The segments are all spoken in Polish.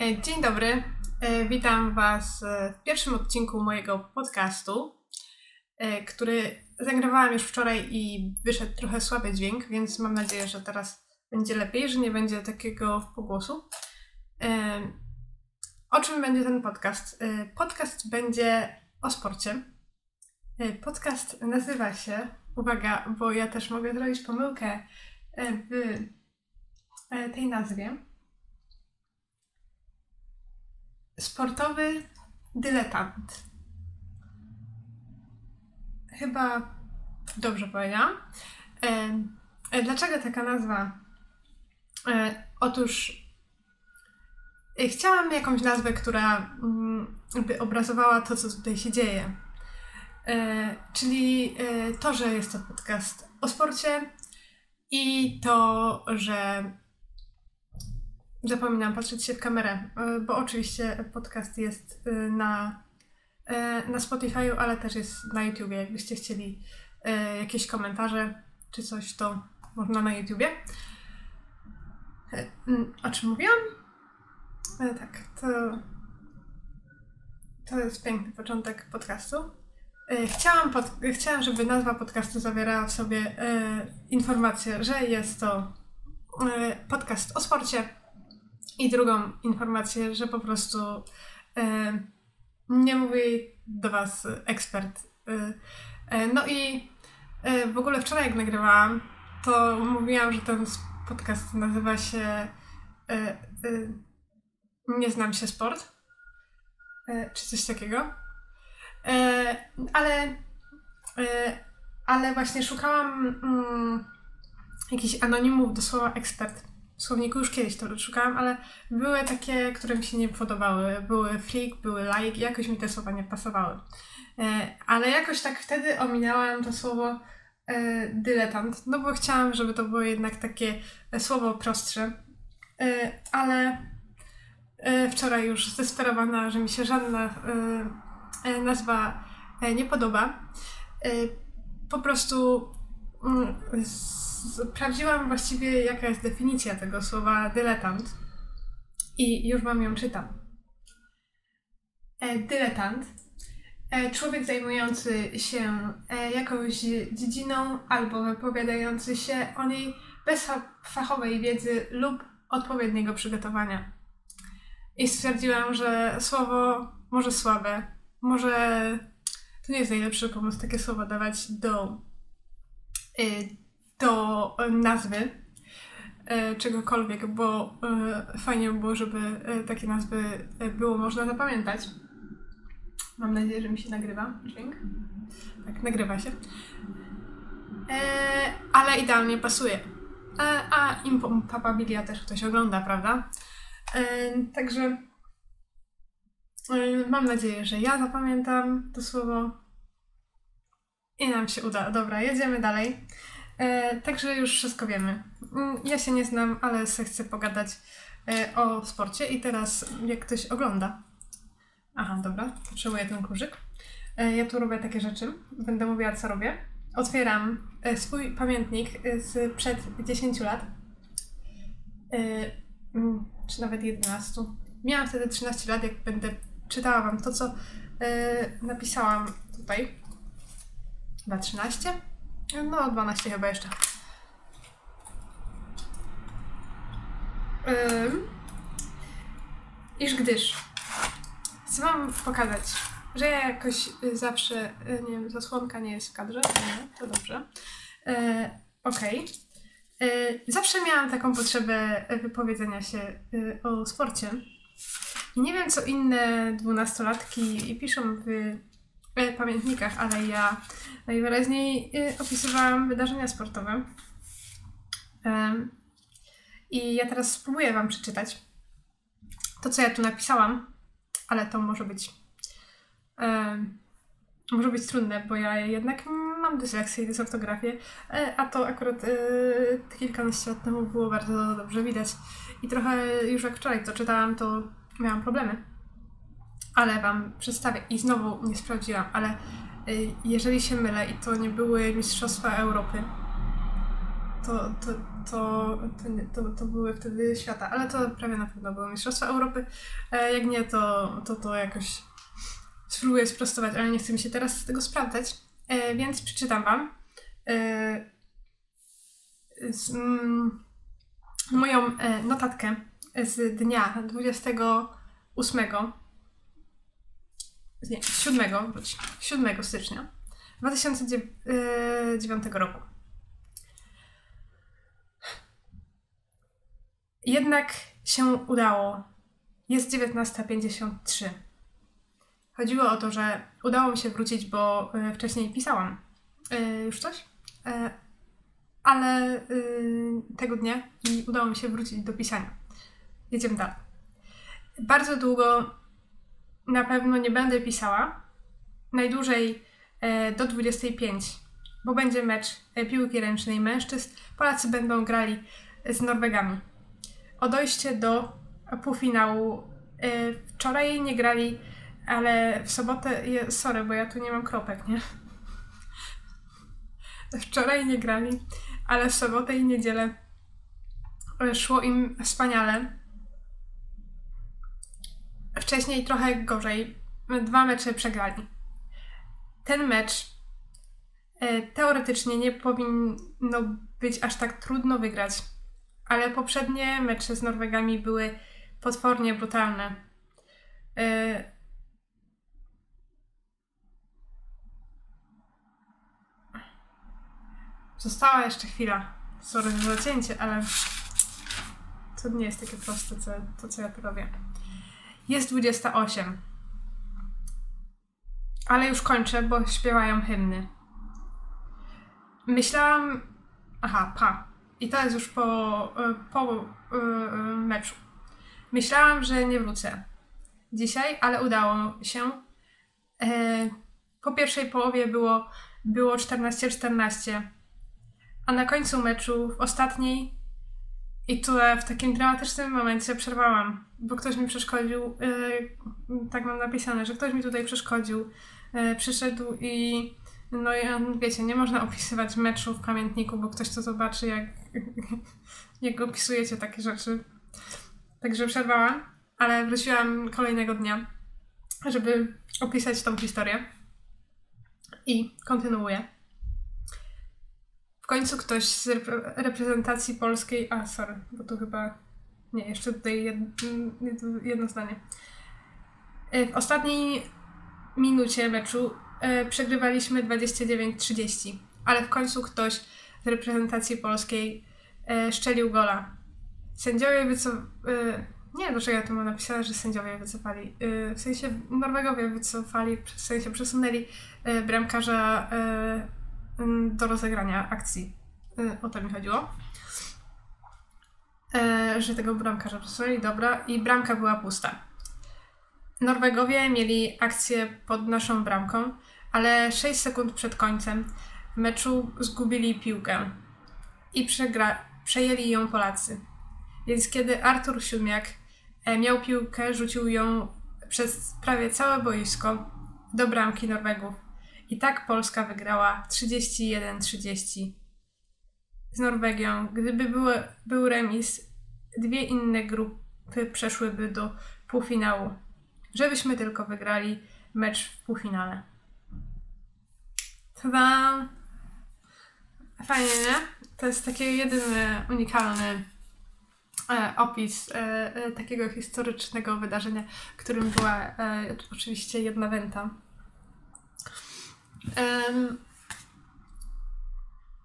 E, dzień dobry. E, witam Was e, w pierwszym odcinku mojego podcastu, który zagrywałam już wczoraj i wyszedł trochę słaby dźwięk, więc mam nadzieję, że teraz będzie lepiej, że nie będzie takiego pogłosu. O czym będzie ten podcast? Podcast będzie o sporcie. Podcast nazywa się, uwaga, bo ja też mogę zrobić pomyłkę w tej nazwie sportowy dyletant. Chyba dobrze powiedziałam. E, dlaczego taka nazwa? E, otóż e, chciałam jakąś nazwę, która mm, by obrazowała to, co tutaj się dzieje. E, czyli e, to, że jest to podcast o sporcie i to, że Zapominam patrzeć się w kamerę, e, bo oczywiście podcast jest e, na, e, na Spotify'u, ale też jest na YouTubie. Jakbyście chcieli jakieś komentarze czy coś, to można na YouTubie. O czym mówiłam? Tak, to, to jest piękny początek podcastu. Chciałam, pod, chciałam, żeby nazwa podcastu zawierała w sobie informację, że jest to podcast o sporcie, i drugą informację, że po prostu e, nie mówi do Was ekspert. E, e, no i e, w ogóle wczoraj, jak nagrywałam, to mówiłam, że ten podcast nazywa się e, e, Nie znam się sport, czy coś takiego. ale, ale właśnie szukałam mm, jakichś anonimów do słowa ekspert w słowniku już kiedyś to szukałam, ale były takie, które mi się nie podobały. Były freak, były like, jakoś mi te słowa nie pasowały. E, ale jakoś tak wtedy ominęłam to słowo e, dyletant, no bo chciałam, żeby to było jednak takie słowo prostsze. E, ale wczoraj już zdesperowana, że mi się żadna nazwa nie podoba. Po prostu sprawdziłam właściwie, jaka jest definicja tego słowa dyletant i już wam ją czytam. E, dyletant. E, człowiek zajmujący się e, jakąś dziedziną albo wypowiadający się o niej bez fachowej wiedzy lub odpowiedniego przygotowania. I stwierdziłam, że słowo może słabe, może to nie jest najlepszy pomysł takie słowo dawać do do nazwy e, czegokolwiek, bo fajnie by było, żeby takie nazwy było można zapamiętać. Mam nadzieję, że mi się nagrywa dźwięk. Tak, nagrywa się. ale idealnie pasuje. a Impapabilia też ktoś ogląda, prawda? także mam nadzieję, że ja zapamiętam to słowo i nam się uda. Dobra, jedziemy dalej. E, także już wszystko wiemy. Mm, ja się nie znam, ale chcę pogadać e, o sporcie i teraz jak ktoś ogląda. Aha, dobra, potrzebuję ten kurzyk. E, ja tu robię takie rzeczy. Będę mówiła, co robię. Otwieram e, swój pamiętnik z przed 10 lat. E, mm, czy nawet 11. Miałam wtedy 13 lat, jak będę czytała Wam to, co e, napisałam tutaj. Chyba 13? No, 12 chyba jeszcze. Ym, iż gdyż chcę wam pokazać, że ja jakoś zawsze, y, nie wiem, zasłonka nie jest w kadrze, nie, to dobrze. Yy, Okej. Okay. Yy, zawsze miałam taką potrzebę wypowiedzenia się yy, o sporcie. I nie wiem, co inne dwunastolatki piszą w pamiętnikach, ale ja najwyraźniej e, opisywałam wydarzenia sportowe. I ja teraz spróbuję Wam przeczytać to, co ja tu napisałam, ale to może być może być trudne, bo ja jednak mam dysleksję i dysortografię, e, a to akurat kilkanaście lat temu było bardzo dobrze widać. I trochę już jak wczoraj to czytałam, to miałam problemy ale Wam przedstawię. I znowu nie sprawdziłam, ale y, jeżeli się mylę i to nie były Mistrzostwa Europy, to, to, to, to, to, były wtedy świata, ale to prawie na pewno były Mistrzostwa Europy. E, jak nie, to, to, to jakoś spróbuję sprostować, ale nie chcę mi się teraz tego sprawdzać, e, więc przeczytam Wam e, mm, moją notatkę z dnia 28 nie, 7, wróć, 7 stycznia 2009 roku. Jednak się udało. Jest 19.53. Chodziło o to, że udało mi się wrócić, bo y, wcześniej pisałam y, już coś, y, ale tego dnia i udało mi się wrócić do pisania. Jedziemy dalej. Bardzo długo na pewno nie będę pisała. Najdłużej do 25, bo będzie mecz piłki ręcznej mężczyzn. Polacy będą grali z Norwegami o dojście do półfinału. Y, wczoraj nie grali, ale w sobotę. Sorry, bo ja tu nie mam kropek, nie? Wczoraj nie grali, ale w sobotę i niedzielę szło im wspaniale. Wcześniej trochę gorzej. Dwa mecze przegrali. Ten mecz y, teoretycznie nie powinno być aż tak trudno wygrać ale poprzednie mecze z Norwegami były potwornie brutalne. Yy... Została jeszcze chwila. Sorry za zacięcie, ale to nie jest takie proste, co, to co ja tu robię. Jest 28. Ale już kończę, bo śpiewają hymny. Myślałam. Aha, pa. I to jest już po, e, po e, meczu. Myślałam, że nie wrócę dzisiaj, ale udało się. Po pierwszej połowie było, było 14-14, a na końcu meczu, w ostatniej, i tu w takim dramatycznym momencie przerwałam, bo ktoś mi przeszkodził. Tak mam napisane, że ktoś mi tutaj przeszkodził. Przyszedł i no ja, wiecie, nie można opisywać meczu w pamiętniku, bo ktoś to zobaczy, jak, jak opisujecie takie rzeczy. Także przerwałam, ale wróciłam kolejnego dnia, żeby opisać tą historię. I kontynuuję. Końcu ktoś z reprezentacji polskiej. A, sorry, bo tu chyba. Nie, jeszcze tutaj jedno, jedno zdanie. W ostatniej minucie meczu e, przegrywaliśmy 29-30, ale w końcu ktoś z reprezentacji polskiej e, szczelił gola. Sędziowie wycofali. E, nie, dlaczego ja tu mam napisane, że sędziowie wycofali. E, w sensie Norwegowie wycofali, w sensie przesunęli e, bramkarza e, do rozegrania akcji. E, o to mi chodziło. E, że tego bramkarza przesunęli, dobra, i bramka była pusta. Norwegowie mieli akcję pod naszą bramką, ale 6 sekund przed końcem meczu zgubili piłkę i przegra- przejęli ją Polacy. Więc kiedy Artur Siumiak e, miał piłkę, rzucił ją przez prawie całe boisko do bramki Norwegów. I tak Polska wygrała 31-30 z Norwegią. Gdyby było, był remis, dwie inne grupy przeszłyby do półfinału żebyśmy tylko wygrali mecz w półfinale. Tada! Fajnie, nie? To jest taki jedyny, unikalny e, opis e, e, takiego historycznego wydarzenia, którym była e, oczywiście jedna wenta.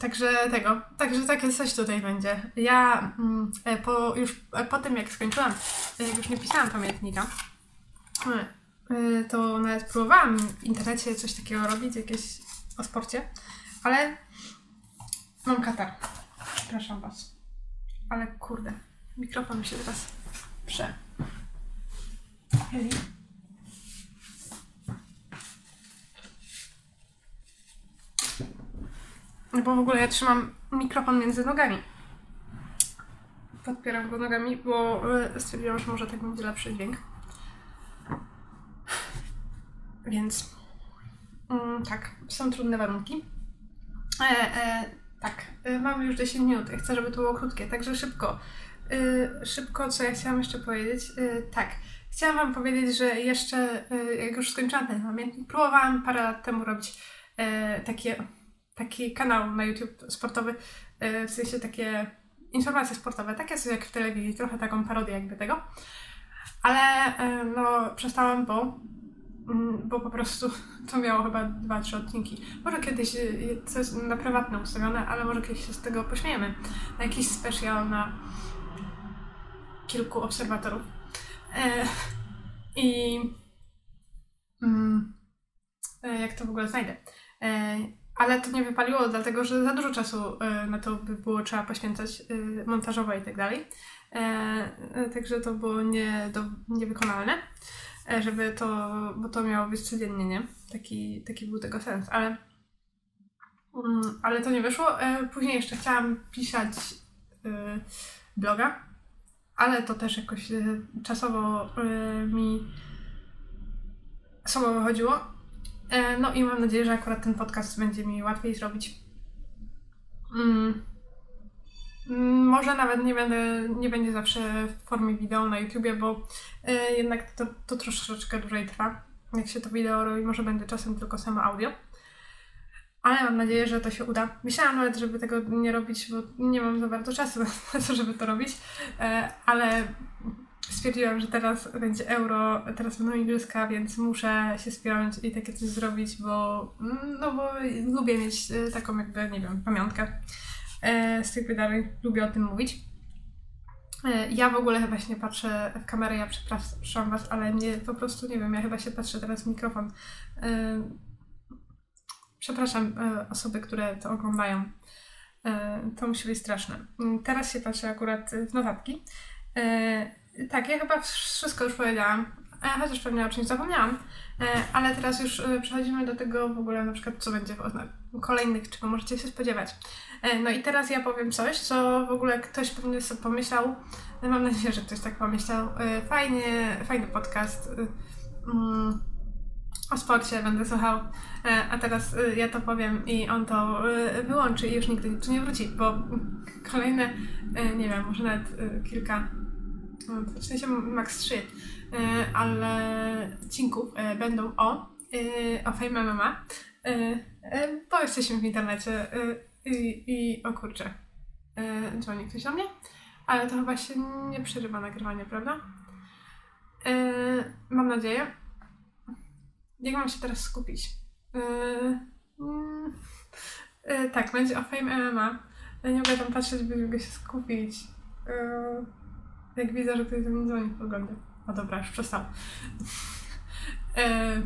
Także tego, także takie coś tutaj będzie. Ja mm, e, po, już e, po tym jak skończyłam, jak już nie pisałam pamiętnika, to nawet próbowałam w internecie coś takiego robić, jakieś o sporcie, ale mam katar. Przepraszam Was. Ale kurde, mikrofon mi się teraz prze. Heli. Bo w ogóle ja trzymam mikrofon między nogami. Podpieram go nogami, bo y, stwierdziłam, że może tak będzie lepszy dźwięk. Więc mm, tak, są trudne warunki. E, e, Tak, y, mamy już 10 minut. Ja chcę, żeby to było krótkie, także szybko. Y, szybko, co ja chciałam jeszcze powiedzieć? Y, tak, chciałam Wam powiedzieć, że jeszcze, y, jak już skończyłam ten pamiętnik, próbowałam parę lat temu robić y, takie, taki kanał na YouTube sportowy, y, w sensie takie informacje sportowe, takie coś jak w telewizji, trochę taką parodię jakby tego. Ale y, no, przestałam, bo Mm, bo po prostu to miało chyba dwa, trzy odcinki. Może kiedyś, y, co jest na prywatne ustawione, ale może kiedyś się z tego pośmiejemy. Na jakiś special na kilku obserwatorów. E, I mm, e, jak to w ogóle znajdę? E, ale to nie wypaliło, dlatego że za dużo czasu e, na to by było trzeba poświęcać e, montażowo i tak dalej. E, Także to było nie do, niewykonalne. Żeby to, bo to miało być codziennie, nie? Taki, taki był tego sens, ale, mm, ale to nie wyszło. Później jeszcze chciałam pisać bloga, ale to też jakoś czasowo mi słabo wychodziło. E, No i mam nadzieję, że akurat ten podcast będzie mi łatwiej zrobić. Mm. Mm, Może nawet nie, będę, nie będzie zawsze w formie wideo na YouTubie, bo e, jednak to, to troszeczkę dłużej trwa. Jak się to wideo robi, może będzie czasem tylko samo audio. Ale mam nadzieję, że to się uda. Myślałam nawet, żeby tego nie robić, bo nie mam za bardzo czasu na to, żeby to robić. E, ale stwierdziłam, że teraz będzie euro, teraz będą igrzyska, więc muszę się spiąć i takie coś zrobić, bo, mm, no bo lubię mieć e, taką jakby, nie wiem, pamiątkę e, z tych wydarzeń. Lubię o tym mówić. E, Ja w ogóle chyba się nie patrzę w kamerę, ja przepraszam Was, ale nie, po prostu nie wiem, ja chyba się patrzę teraz w mikrofon. Przepraszam osoby, które to oglądają. To musi być straszne. Mm, Teraz się patrzę akurat w notatki. Tak, ja chyba wszystko już powiedziałam, chociaż pewnie o czymś zapomniałam, E, ale teraz już e, przechodzimy do tego w ogóle na przykład, co będzie w kolejnych, czego możecie się spodziewać. E, No i teraz ja powiem coś, co w ogóle ktoś pewnie sobie pomyślał. Mam nadzieję, że ktoś tak pomyślał. Fajnie, fajny podcast. mm, O sporcie będę słuchał, a teraz ja to powiem i on to wyłączy i już nigdy tu nie wróci, bo kolejne, nie wiem, może nawet kilka, w sensie maks trzy, e, ale odcinków e, będą o, e, o Fame MMA, bo jesteśmy w internecie i, i o kurczę, dzwoni ktoś do mnie, ale to chyba się nie przerywa nagrywanie, prawda? Mam nadzieję. Jak mam się teraz skupić? Mm, tak, będzie o Fame MMA. Nie mogę tam patrzeć, by się skupić. E, jak widzę, że ktoś do mnie dzwoni, oglądam. O dobra, już przestał. E,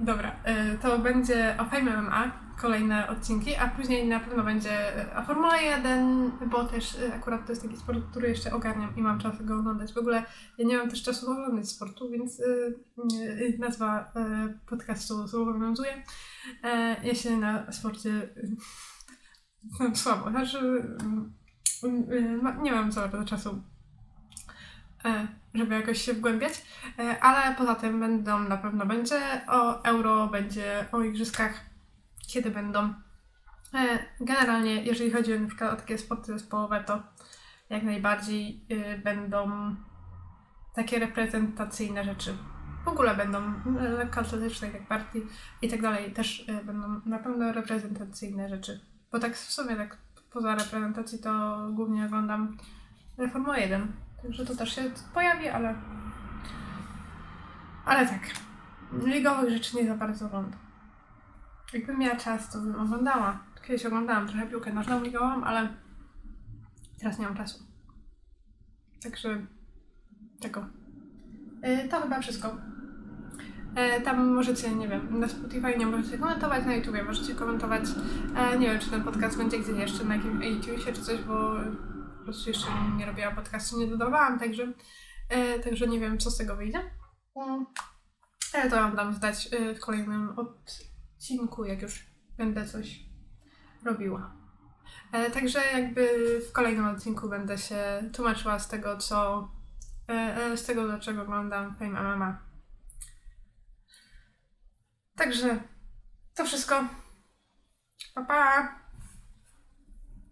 dobra, e, to będzie o Fame MMA, kolejne odcinki, a później na pewno będzie e, o Formule 1, bo też e, akurat to jest taki sport, który jeszcze ogarniam i mam czas go oglądać. W ogóle ja nie mam też czasu oglądać sportu, więc e, e, nazwa e, podcastu zobowiązuje. E, ja się na sporcie e, słabo, znaczy e, e, ma- nie mam za bardzo czasu e, żeby jakoś się wgłębiać, E, ale poza tym będą, na pewno będzie o euro, będzie o igrzyskach, kiedy będą. E, Generalnie, jeżeli chodzi na przykład o takie sporty zespołowe, to jak najbardziej będą takie reprezentacyjne rzeczy. W ogóle będą lekkoatletyczne, jak partii i tak dalej, też będą na pewno reprezentacyjne rzeczy. Bo tak w sumie, tak poza reprezentacji, to głównie oglądam Formułę 1. Także to też się pojawi, ale. Ale tak. Ligowych rzeczy nie za bardzo oglądam. Jakbym miała czas, to bym oglądała. Kiedyś oglądałam trochę piłkę nożną ligową, ale teraz nie mam czasu. Także tego. E, to chyba wszystko. E, tam możecie, nie wiem, na Spotify nie możecie komentować, na YouTubie możecie komentować. E, nie wiem, czy ten podcast będzie gdzieś jeszcze na jakimś YouTubie czy coś, bo prostu jeszcze nie robiłam podcastu, nie dodawałam, także, e, także nie wiem, co z tego wyjdzie. Mm. Ale to wam dam zdać e, w kolejnym odcinku, jak już będę coś robiła. E, także jakby w kolejnym odcinku będę się tłumaczyła z tego, co e, e, z tego, dlaczego oglądam Fame MMA. Także to wszystko. Pa, pa!